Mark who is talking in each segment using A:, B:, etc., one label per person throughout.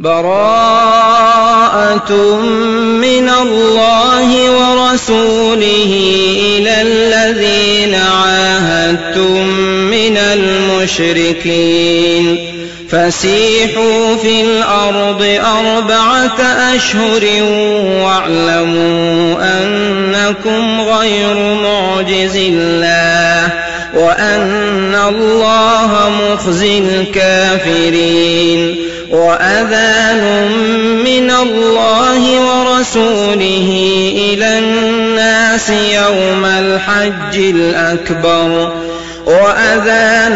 A: بَرَاءَةٌ مِّنَ اللَّهِ وَرَسُولِهِ إِلَى الَّذِينَ عَاهَدتُّم مِّنَ الْمُشْرِكِينَ فَسِيحُوا فِي الْأَرْضِ أَرْبَعَةَ أَشْهُرٍ وَاعْلَمُوا أَنَّكُمْ غَيْرُ مُعْجِزِي اللَّهِ وَأَنَّ اللَّهَ مُخْزِي الْكَافِرِينَ وأذان من الله ورسوله إلى الناس يوم الحج الأكبر وأذان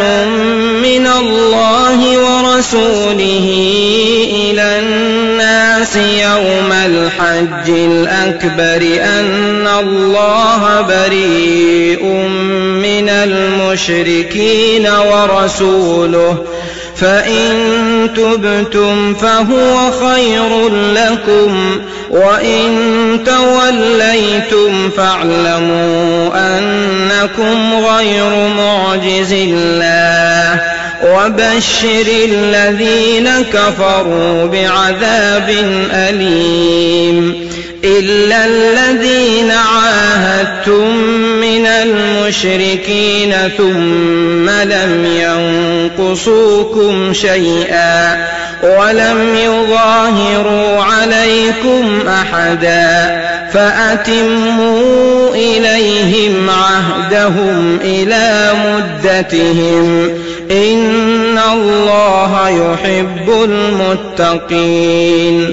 A: من الله ورسوله إلى الناس يوم الحج الأكبر أن الله بريء من المشركين ورسوله فإن تبتم فهو خير لكم وإن توليتم فاعلموا أنكم غير معجز الله وبشر الذين كفروا بعذاب أليم إلا الذين عاهدتم من المشركين ثم لم ينقصوكم شيئا ولم يظاهروا عليكم أحدا فأتموا إليهم عهدهم إلى مدتهم إن الله يحب المتقين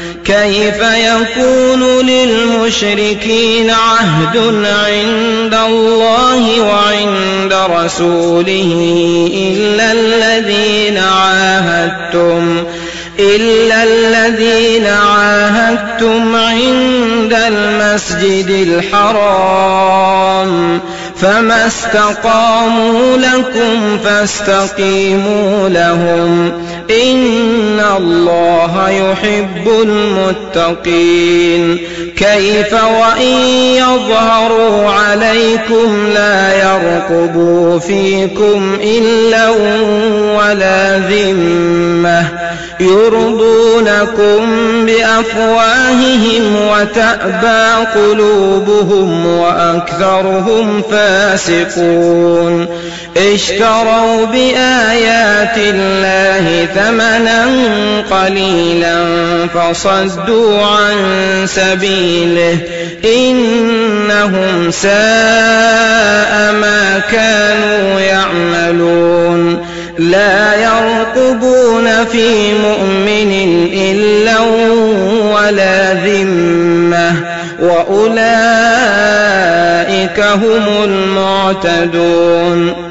A: كيف يكون للمشركين عهد عند الله وعند رسوله إلا الذين عاهدتم إلا الذين عاهدتم عند المسجد الحرام فما استقاموا لكم فاستقيموا لهم إن الله يحب المتقين كيف وإن يظهروا عليكم لا يرقبوا فيكم إلا ولا ذمه يرضونكم بأفواههم وتأبى قلوبهم وأكثرهم فاسقون اشتروا بآيات الله ثمنا قليلا فصدوا عن سبيله إنهم ساء ما كانوا يعملون لا يرقبون في مؤمن إلا ولا ذمة وأولئك هم المعتدون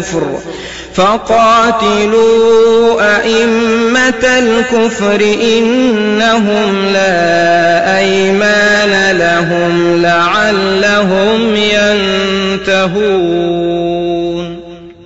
A: الكفر فقاتلوا أئمة الكفر إنهم لا أيمان لهم لعلهم ينتهون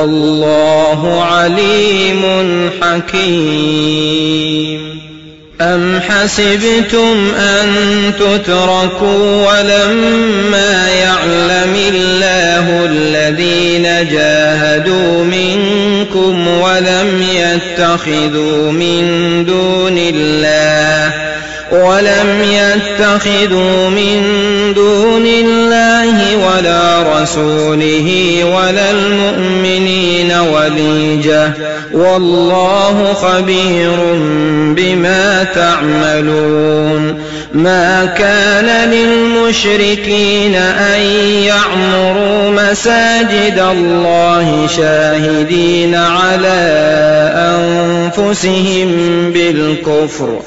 A: والله عليم حكيم أم حسبتم أن تتركوا ولما يعلم الله الذين جاهدوا منكم ولم يتخذوا من دون الله ولم يتخذوا من دون الله ولا رسوله ولا المؤمنين وليجة والله خبير بما تعملون ما كان للمشركين أن يعمروا مساجد الله شاهدين على أنفسهم بالكفر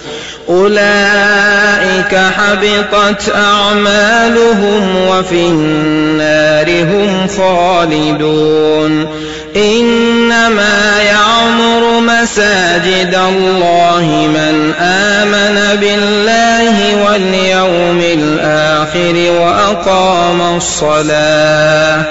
A: أولئك حبطت أعمالهم وفي النار هم خالدون إنما يعمر مساجد الله من آمن بالله واليوم الآخر وأقام الصلاة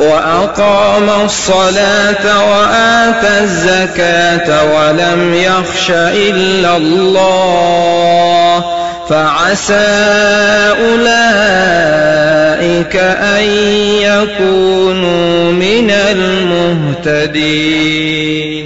A: وأقام الصلاة وآتى الزكاة ولم يخش إلا الله فعسى أولئك أن يكونوا من المهتدين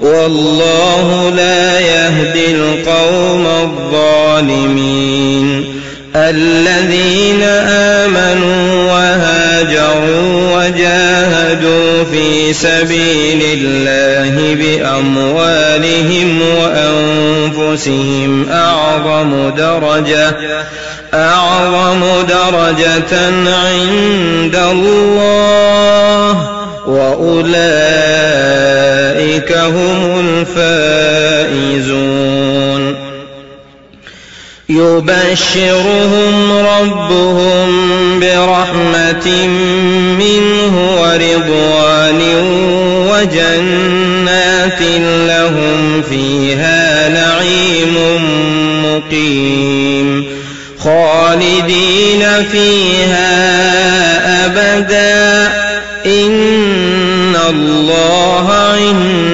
A: والله لا يهدي القوم الظالمين الذين آمنوا وهاجروا وجاهدوا في سبيل الله بأموالهم وأنفسهم أعظم درجة أعظم درجة عند الله وأولئك أولئك هم الفائزون يبشرهم ربهم برحمة منه ورضوان وجنات لهم فيها نعيم مقيم خالدين فيها أبدا إن الله عند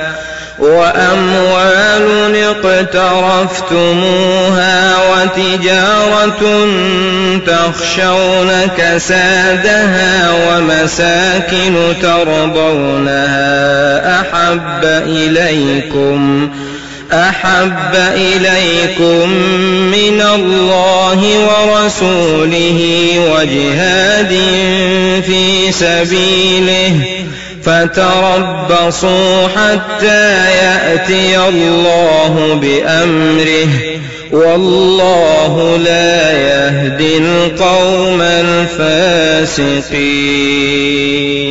A: وأموال اقترفتموها وتجارة تخشون كسادها ومساكن ترضونها أحب إليكم أحب إليكم من الله ورسوله وجهاد في سبيله فتربصوا حتى يأتي الله بأمره والله لا يهدي القوم الفاسقين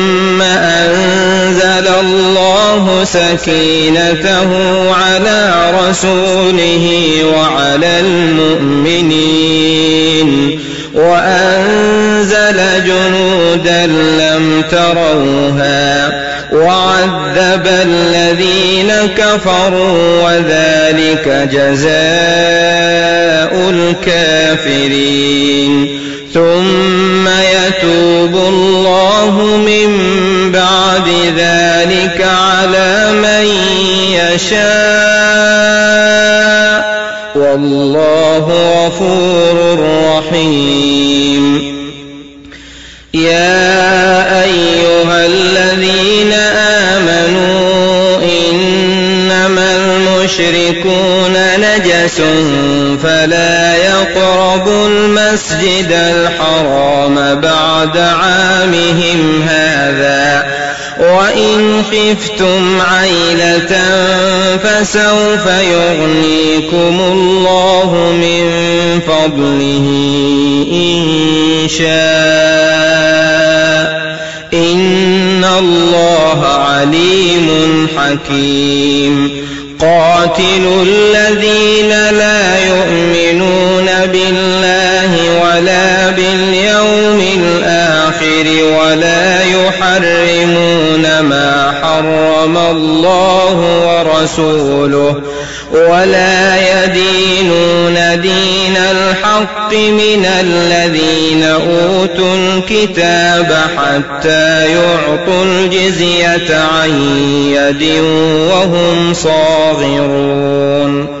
A: سكينته على رسوله وعلى المؤمنين وأنزل جنودا لم تروها وعذب الذين كفروا وذلك جزاء الكافرين ثم يتوب الله من بعد ذلك على من يشاء والله غفور رحيم يا ايها الذين امنوا انما المشركون نجس فلا يقربوا المسجد الحرام بعد عامهم هذا وإن خفتم عيلة فسوف يغنيكم الله من فضله إن شاء إن الله عليم حكيم قاتلوا الذين لا يؤمنون بالله ولا باليوم الآخر ولا يحرمون ما حرم الله ورسوله ولا يدينون دين الحق من الذين أوتوا الكتاب حتى يعطوا الجزية عن يد وهم صاغرون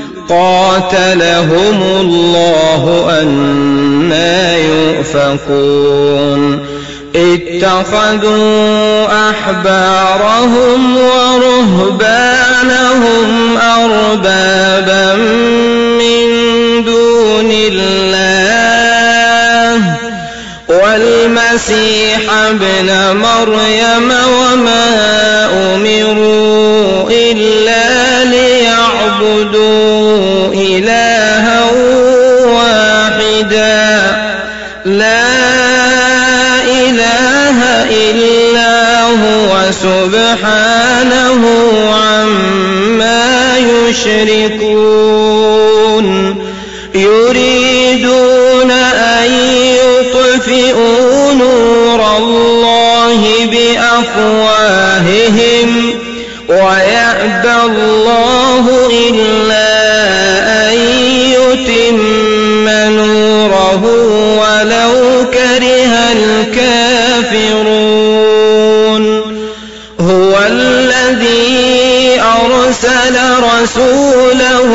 A: قاتلهم الله أنا يؤفكون اتخذوا أحبارهم ورهبانهم أربابا من دون الله والمسيح ابن مريم وما أمروا يشركون يريدون أن يطفئوا نور الله بأفواههم ويأبى الله إلا أرسل رسوله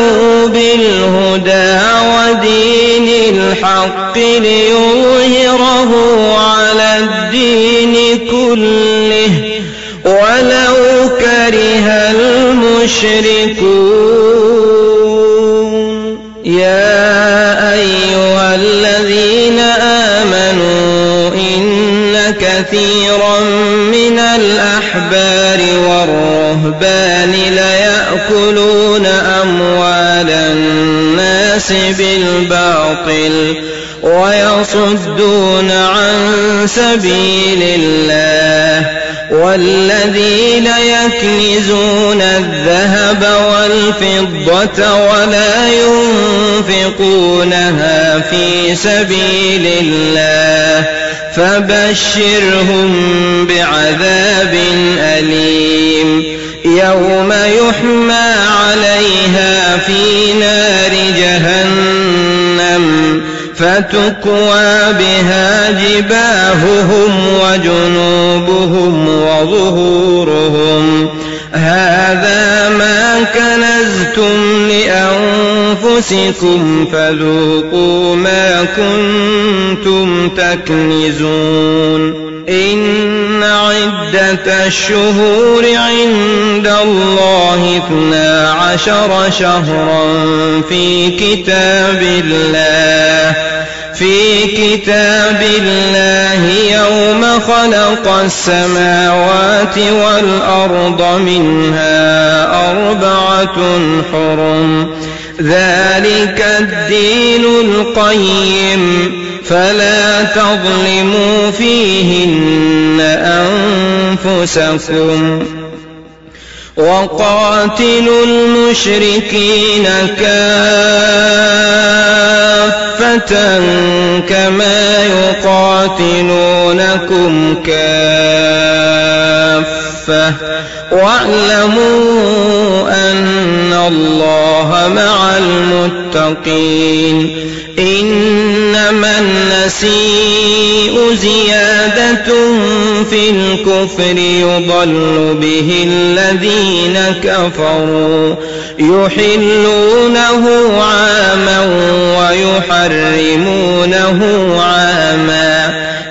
A: بالهدى ودين الحق ليظهره على الدين كله ولو كره المشركون يا أيها الذين آمنوا إن كثيرا من الأحبار والرهبان ياكلون اموال الناس بالباطل ويصدون عن سبيل الله والذين يكنزون الذهب والفضه ولا ينفقونها في سبيل الله فبشرهم بعذاب أليم يوم يحمى عليها في نار جهنم فتكوى بها جباههم وجنوبهم وظهورهم هذا ما كنزتم أنفسكم فذوقوا ما كنتم تكنزون إن عدة الشهور عند الله اثنا عشر شهرا في كتاب الله في كتاب الله يوم خلق السماوات والأرض منها أربعة حرم ذلك الدين القيم فلا تظلموا فيهن أنفسكم وقاتلوا المشركين كافة كما يقاتلونكم كافة واعلموا أن الله مع المتقين إنما النسيء زيادة في الكفر يضل به الذين كفروا يحلونه عاما ويحرمونه عاما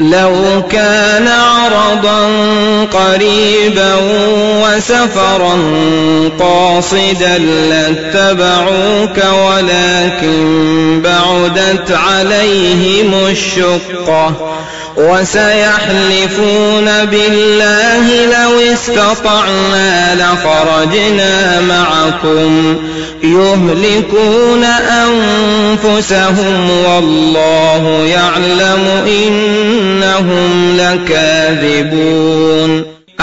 A: لو كان عرضا قريبا وسفرا قاصدا لاتبعوك ولكن بعدت عليهم الشقه وسيحلفون بالله لو استطعنا لخرجنا معكم يهلكون أنفسهم والله يعلم إنهم لكاذبون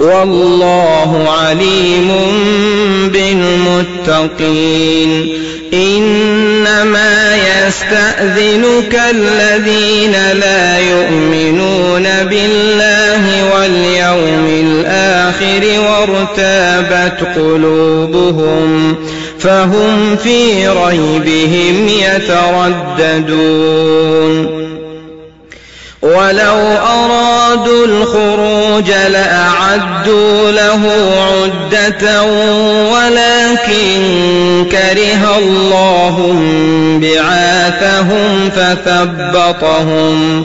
A: والله عليم بالمتقين إنما يستأذنك الذين لا يؤمنون بالله واليوم الآخر وارتابت قلوبهم فهم في ريبهم يترددون ولو أرادوا الخروج لأعدوا له عدة ولكن كره الله بعاثهم فثبطهم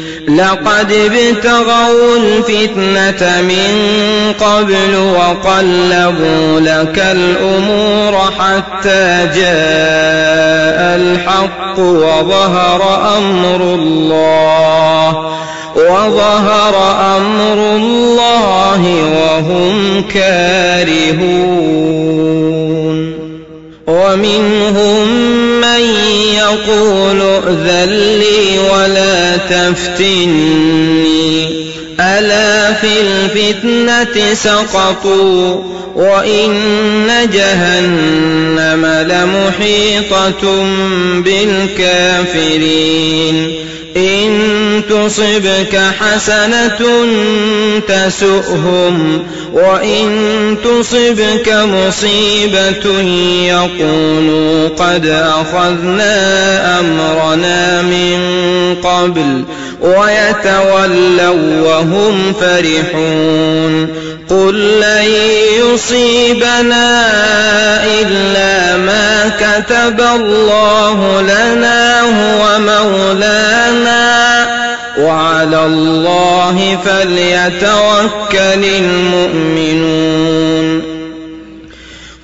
A: لقد ابتغوا الفتنة من قبل وقلبوا لك الأمور حتى جاء الحق وظهر أمر الله وظهر أمر الله وهم كارهون ومنهم من يقول ائذن لي تفتني ألا في الفتنة سقطوا وإن جهنم لمحيطة بالكافرين إن تصبك حسنة تسؤهم وإن تصبك مصيبة يقولوا قد أخذنا أمرنا من قبل ويتولوا وهم فرحون قل لن يصيبنا إلا ما كتب الله لنا هو مولانا وعلى الله فليتوكل المؤمنون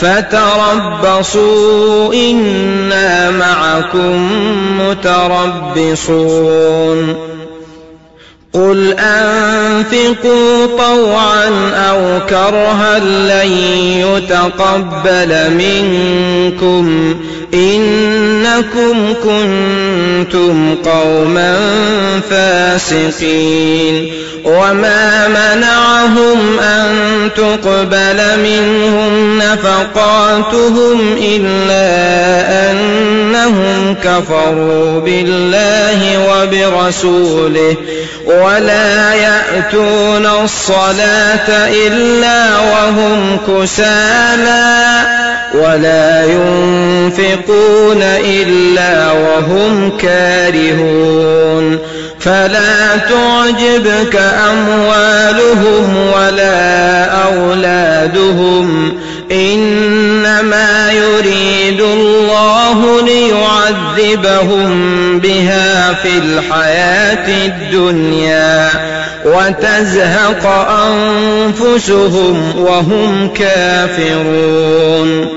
A: فتربصوا إنا معكم متربصون قل أنفقوا طوعا أو كرها لن يتقبل منكم إنكم كنتم قوما فاسقين وما منعهم أن تقبل منهم نفقاتهم إلا أنهم كفروا بالله وبرسوله ولا يأتون الصلاة إلا وهم كسالى ولا ينفقون ينفقون إلا وهم كارهون فلا تعجبك أموالهم ولا أولادهم إنما يريد الله ليعذبهم بها في الحياة الدنيا وتزهق أنفسهم وهم كافرون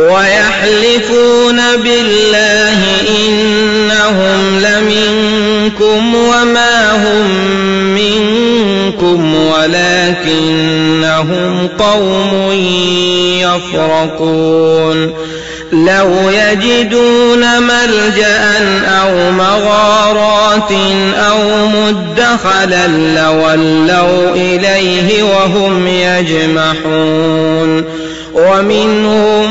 A: ويحلفون بالله إنهم لمنكم وما هم منكم ولكنهم قوم يفرقون لو يجدون ملجأ أو مغارات أو مدخلا لولوا إليه وهم يجمحون ومنهم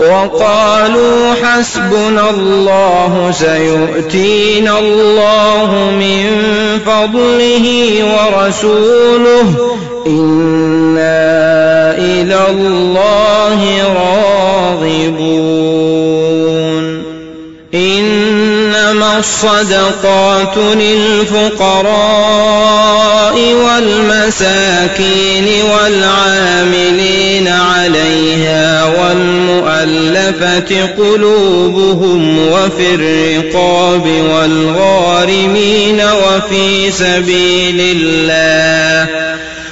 A: وقالوا حسبنا الله سيؤتينا الله من فضله ورسوله إنا إلى الله راجعون الصدقات للفقراء والمساكين والعاملين عليها والمؤلفة قلوبهم وفي الرقاب والغارمين وفي سبيل الله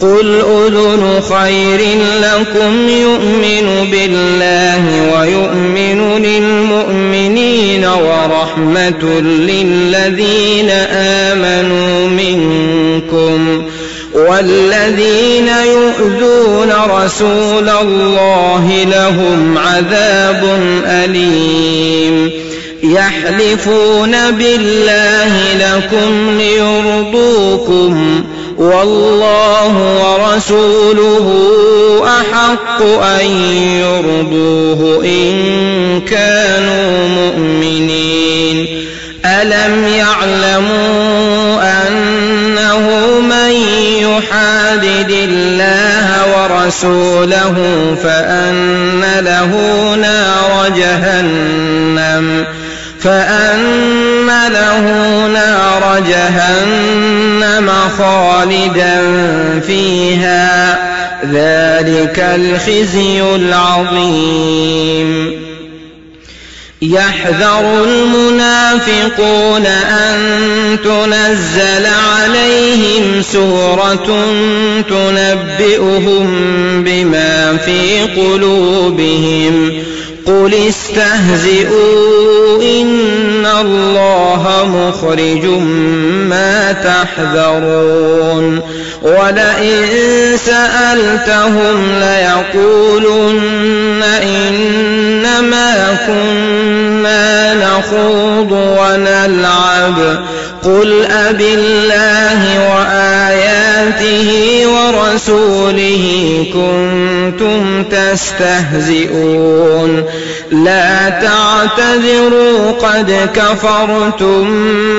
A: قل أذن خير لكم يؤمن بالله ويؤمن للمؤمنين ورحمة للذين آمنوا منكم والذين يؤذون رسول الله لهم عذاب أليم يحلفون بالله لكم ليرضوكم والله ورسوله أحق أن يرضوه إن كانوا مؤمنين ألم يعلموا أنه من يحادد الله ورسوله فأن له نار جهنم فأن له جهنم خالدا فيها ذلك الخزي العظيم يحذر المنافقون أن تنزل عليهم سورة تنبئهم بما في قلوبهم قل استهزئوا إن الله مخرج ما تحذرون ولئن سألتهم ليقولن إنما كنا نخوض ونلعب قل أب الله وآياته ورسوله كنتم تستهزئون لا تعتذروا قد كفرتم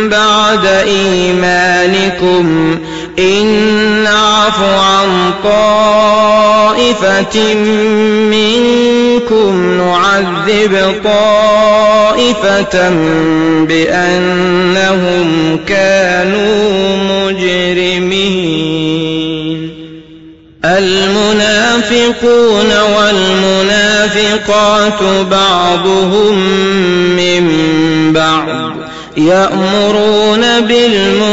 A: بعد إيمانكم إن عفو عن طائفة منكم نعذب طائفة بأنهم كانوا مجرمين المنافقون والمنافقات بعضهم من بعض يأمرون بالمنكر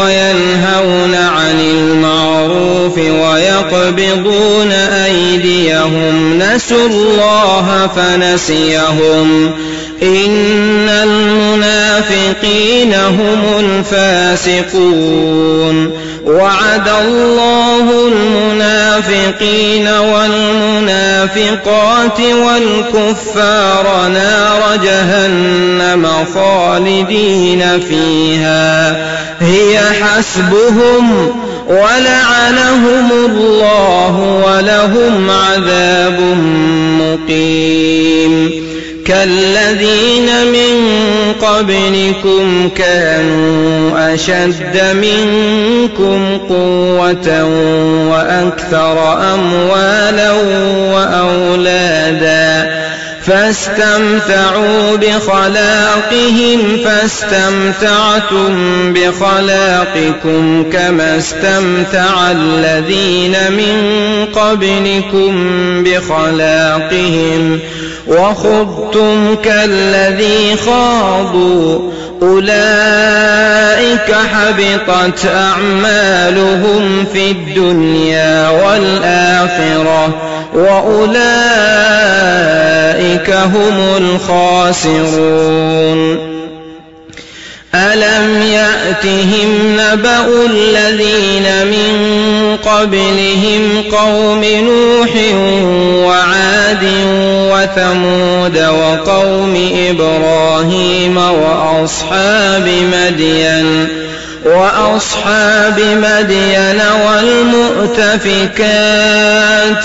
A: وينهون عن المعروف ويقبضون أيديهم نسوا الله فنسيهم إن المنافقين هم الفاسقون وعد الله المنافقين والمنافقين والمنافقات والكفار نار جهنم خالدين فيها هي حسبهم ولعنهم الله ولهم عذاب مقيم كالذين من قبلكم كانوا أشد منكم قوة وأكثر أموالا وأولادا فاستمتعوا بخلاقهم فاستمتعتم بخلاقكم كما استمتع الذين من قبلكم بخلاقهم ۖ وخضتم كالذي خاضوا أولئك حبطت أعمالهم في الدنيا والآخرة وأولئك هم الخاسرون ألم يأتهم نبأ الذين من قبلهم قوم نوح وعاد وثمود وقوم إبراهيم وأصحاب مدين وأصحاب مدين والمؤتفكات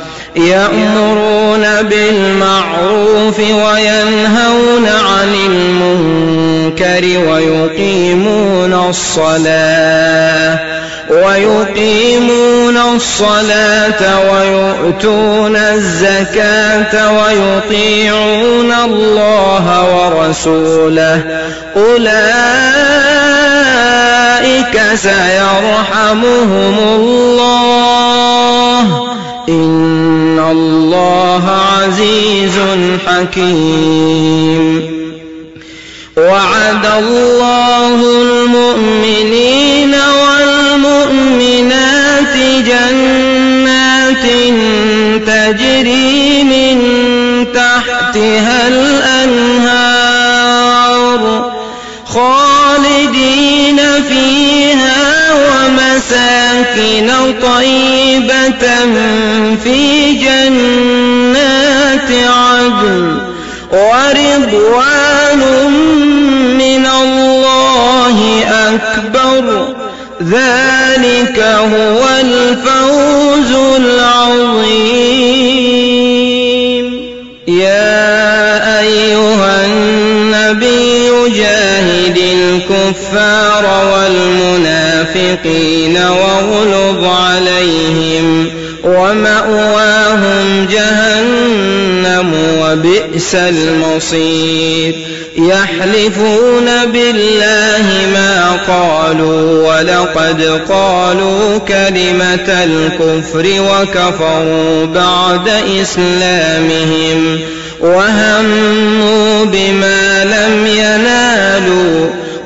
A: يأمرون بالمعروف وينهون عن المنكر ويقيمون الصلاة ويقيمون الصلاة ويؤتون الزكاة ويطيعون الله ورسوله أولئك سيرحمهم الله إن الله عزيز حكيم وعد الله المؤمنين والمؤمنات جنات تجري من تحتها الأنهار خالدين فيها ومساكن طيبة في جنات عدن ورضوان من الله أكبر ذلك هو الفوز العظيم يا أيها النبي جاهد الكفار والمنافقين واغلظ عليهم ومأواهم مأواهم جهنم وبئس المصير يحلفون بالله ما قالوا ولقد قالوا كلمة الكفر وكفروا بعد إسلامهم وهموا بما لم ينالوا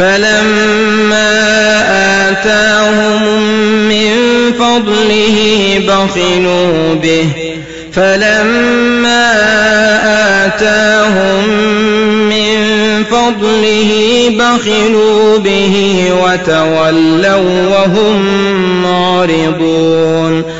A: فلما آتاهم من فضله بخلوا به فلما آتاهم من فضله بخلوا به وتولوا وهم معرضون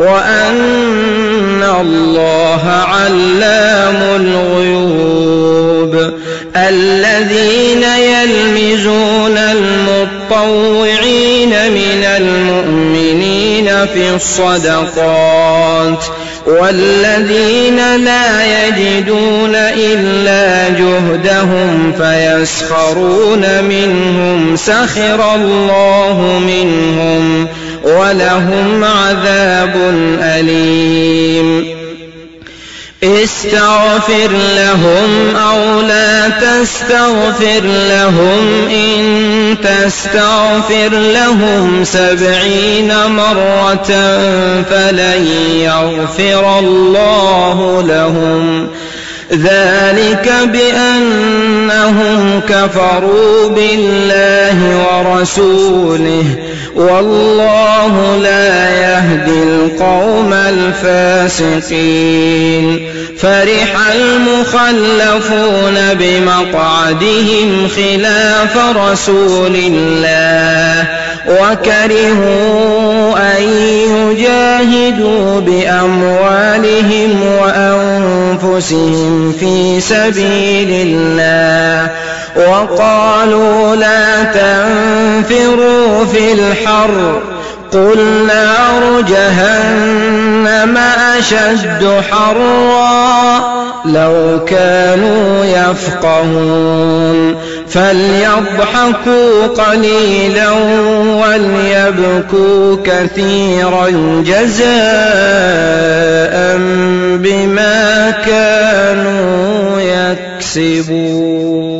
A: وأن الله علام الغيوب الذين يلمزون المطوعين من المؤمنين في الصدقات والذين لا يجدون إلا جهدهم فيسخرون منهم سخر الله منهم ولهم عذاب أليم استغفر لهم أو لا تستغفر لهم إن تستغفر لهم سبعين مرة فلن يغفر الله لهم ذلك بأنهم كفروا بالله ورسوله والله لا يهدي القوم الفاسقين فرح المخلفون بمقعدهم خلاف رسول الله وكرهوا أن يجاهدوا بأموالهم وأنفسهم في سبيل الله وقالوا لا تنفروا في الحر قل نار جهنم أشد حرا لو كانوا يفقهون فليضحكوا قليلا وليبكوا كثيرا جزاء بما كانوا يكسبون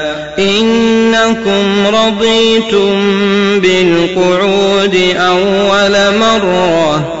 A: إنكم رضيتم بالقعود أول مرة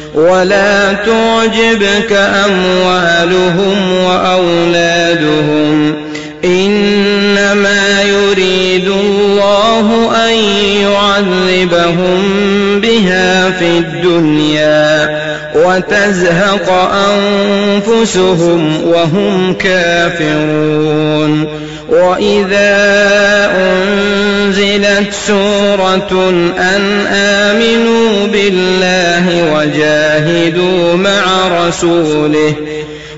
A: ولا تعجبك أموالهم وأولادهم إنما يريد الله أن يعذبهم بها في الدنيا وتزهق أنفسهم وهم كافرون وإذا أنزلت سورة أن آمنوا بالله وجاهدوا مع رسوله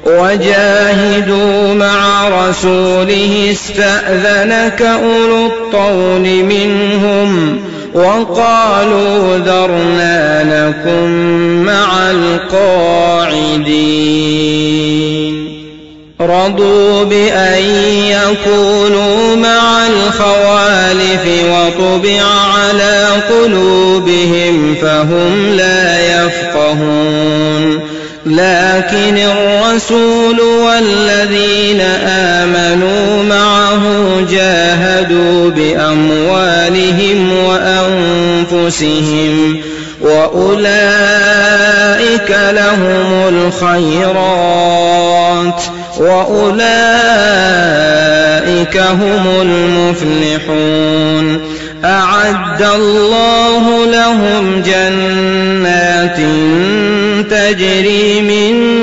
A: وجاهدوا مع رسوله استأذنك أولو الطول منهم وقالوا ذرنا لكم مع القاعدين رضوا بأن يكونوا مع الخوالف وطبع على قلوبهم فهم لا يفقهون لكن الرسول والذين آمنوا معه الله جاهدوا بأموالهم وأنفسهم وأولئك لهم الخيرات وأولئك هم المفلحون أعد الله لهم جنات تجري من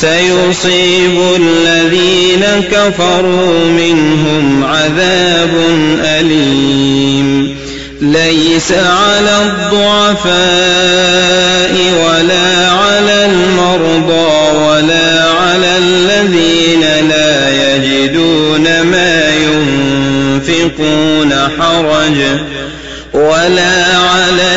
A: سيصيب الذين كفروا منهم عذاب أليم ليس على الضعفاء ولا على المرضى ولا على الذين لا يجدون ما ينفقون حرج ولا على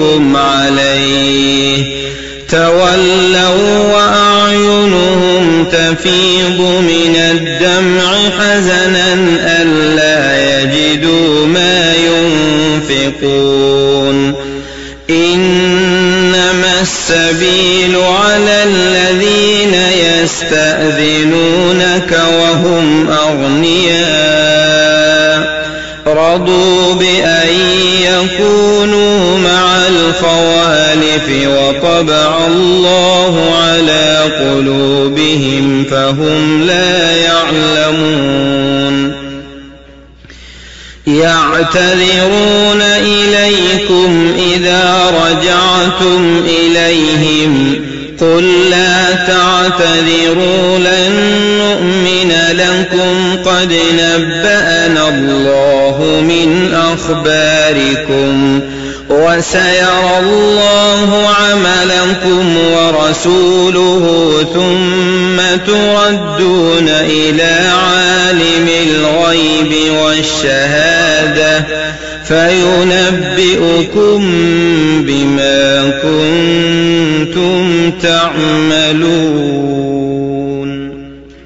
A: منكم عليه تولوا وأعينهم تفيض من الدمع حزنا ألا يجدوا ما ينفقون إنما السبيل على الذين يستأذنونك وهم أغنياء رضوا طبع الله على قلوبهم فهم لا يعلمون يعتذرون إليكم إذا رجعتم إليهم قل لا تعتذروا لن نؤمن لكم قد نبأنا الله من أخباركم وسيرى الله عملكم ورسوله ثم تردون إلى عالم الغيب والشهادة فينبئكم بما كنتم تعملون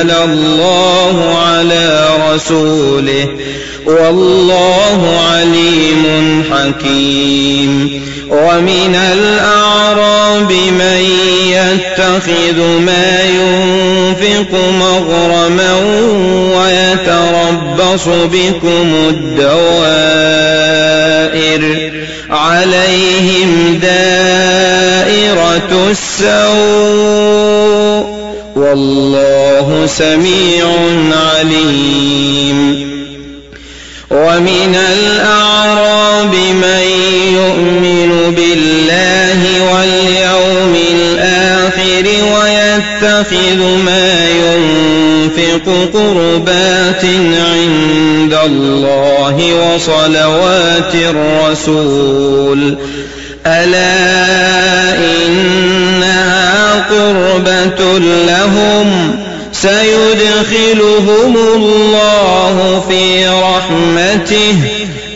A: أنزل الله على رسوله والله عليم حكيم ومن الأعراب من يتخذ ما ينفق مغرما ويتربص بكم الدوائر عليهم دائرة السوء والله سميع عليم ومن الأعراب من يؤمن بالله واليوم الآخر ويتخذ ما ينفق قربات عند الله وصلوات الرسول ألا إن لهم سيدخلهم الله في رحمته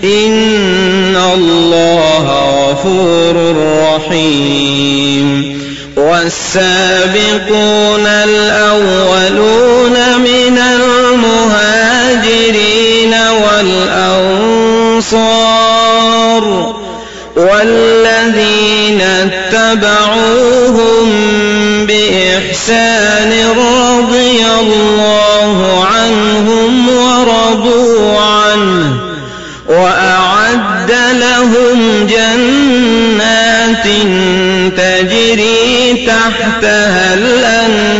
A: إن الله غفور رحيم والسابقون الأولون من المهاجرين والأنصار والذين اتبعوهم بإحسان رضي الله عنهم ورضوا عنه وأعد لهم جنات تجري تحتها الأنهار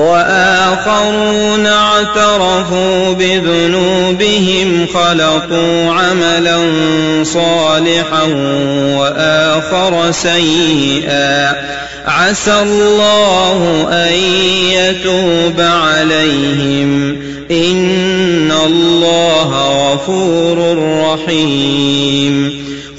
A: وآخرون اعترفوا بذنوبهم خلقوا عملا صالحا وآخر سيئا عسى الله أن يتوب عليهم إن الله غفور رحيم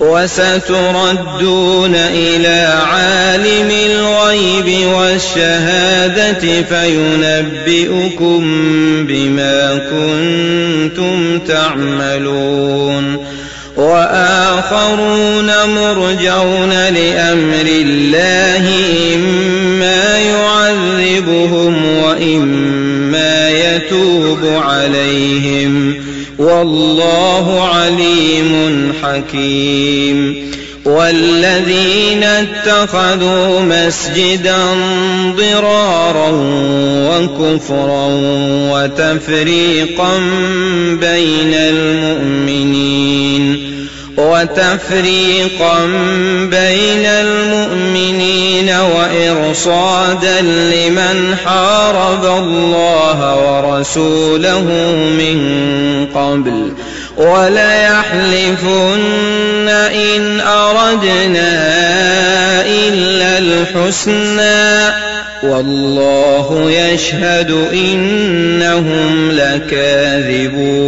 A: وستردون إلى عالم الغيب والشهادة فينبئكم بما كنتم تعملون وآخرون مرجون لأمر الله إما يعذبهم وإما يتوب عليهم والله عليم حكيم والذين اتخذوا مسجدا ضرارا وكفرا وتفريقا بين المؤمنين وتفريقا بين المؤمنين وإرصادا لمن حارب الله ورسوله من قبل وليحلفن إن أردنا إلا الحسنى والله يشهد إنهم لكاذبون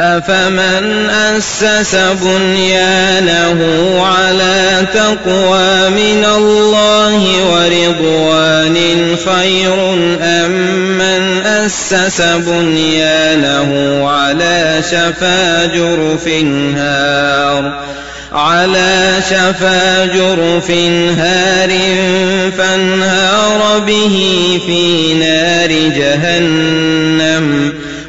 A: أفمن أسس بنيانه على تقوى من الله ورضوان خير أم من أسس بنيانه على شفا جرف هار على شفا جرف هار فانهار به في نار جهنم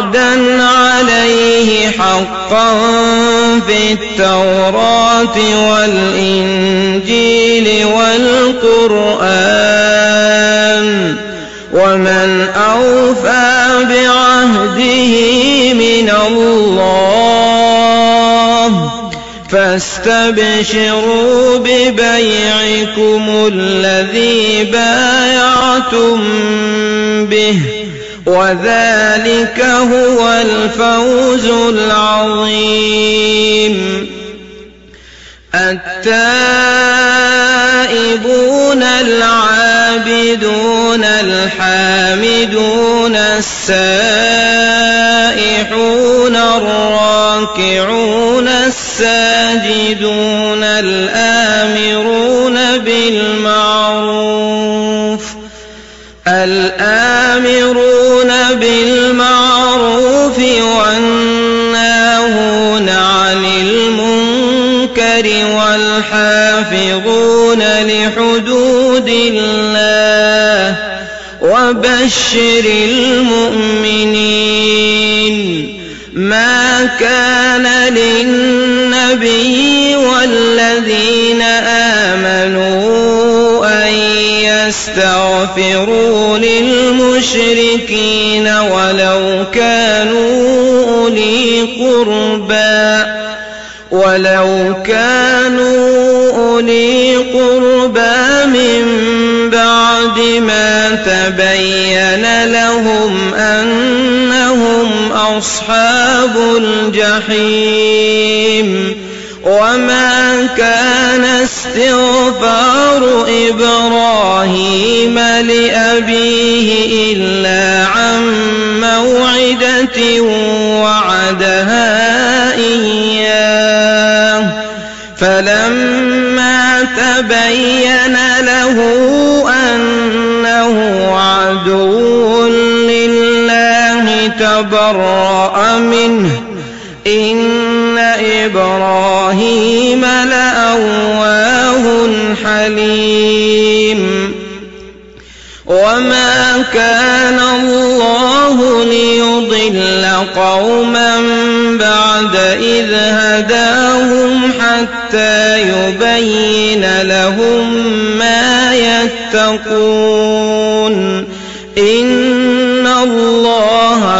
A: وعدا عليه حقا في التوراة والإنجيل والقرآن ومن أوفى بعهده من الله فاستبشروا ببيعكم الذي بايعتم به وذلك هو الفوز العظيم التائبون العابدون الحامدون السائحون الراكعون الساجدون الآمرون بالمعروف الآمرون وبشر المؤمنين ما كان للنبي والذين آمنوا أن يستغفروا للمشركين ولو كانوا أولي قربى ولو كانوا أولي تبين لهم أنهم أصحاب الجحيم وما كان استغفار إبراهيم لأبيه إلا عن موعدة وعدها إياه فلما تبين له تبرأ منه إن إبراهيم لأواه حليم وما كان الله ليضل قوما بعد إذ هداهم حتى يبين لهم ما يتقون إن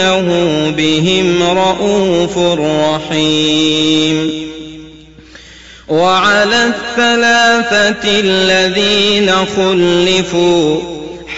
A: إنه بهم رؤوف رحيم وعلى الثلاثة الذين خلفوا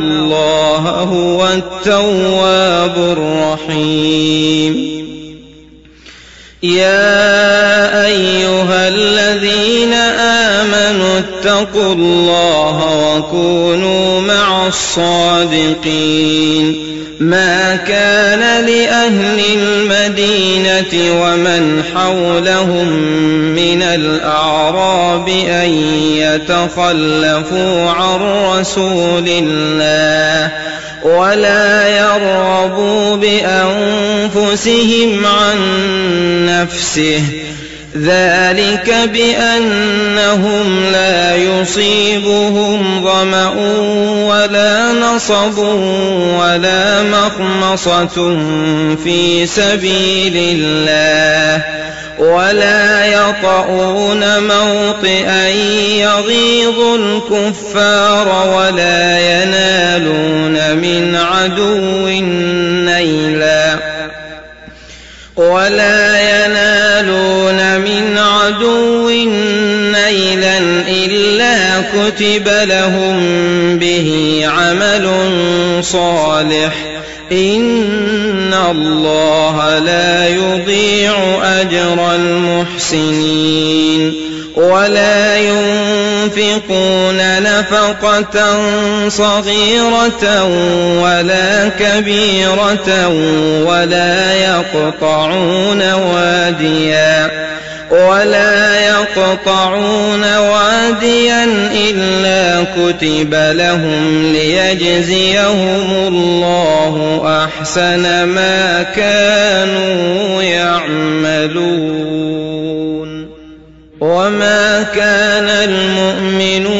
A: الله هو التواب الرحيم يا ايها الذين امنوا اتقوا الله وكونوا مع الصادقين ما كان لاهل المدينه ومن حولهم من الأعراب الأعراب أن يتخلفوا عن رسول الله ولا يرغبوا بأنفسهم عن نفسه ذلك بأنهم لا يصيبهم ظمأ ولا نصب ولا مخمصة في سبيل الله ولا يطعون موطئا يغيظ الكفار ولا ينالون من عدو نيلا ولا ينالون من عدو نيلا إلا كتب لهم به عمل صالح إن الله لا يضيع أجر المحسنين ولا ينفقون نفقة صغيرة ولا كبيرة ولا يقطعون وادياً ولا يقطعون واديا إلا كتب لهم ليجزيهم الله أحسن ما كانوا يعملون وما كان المؤمنون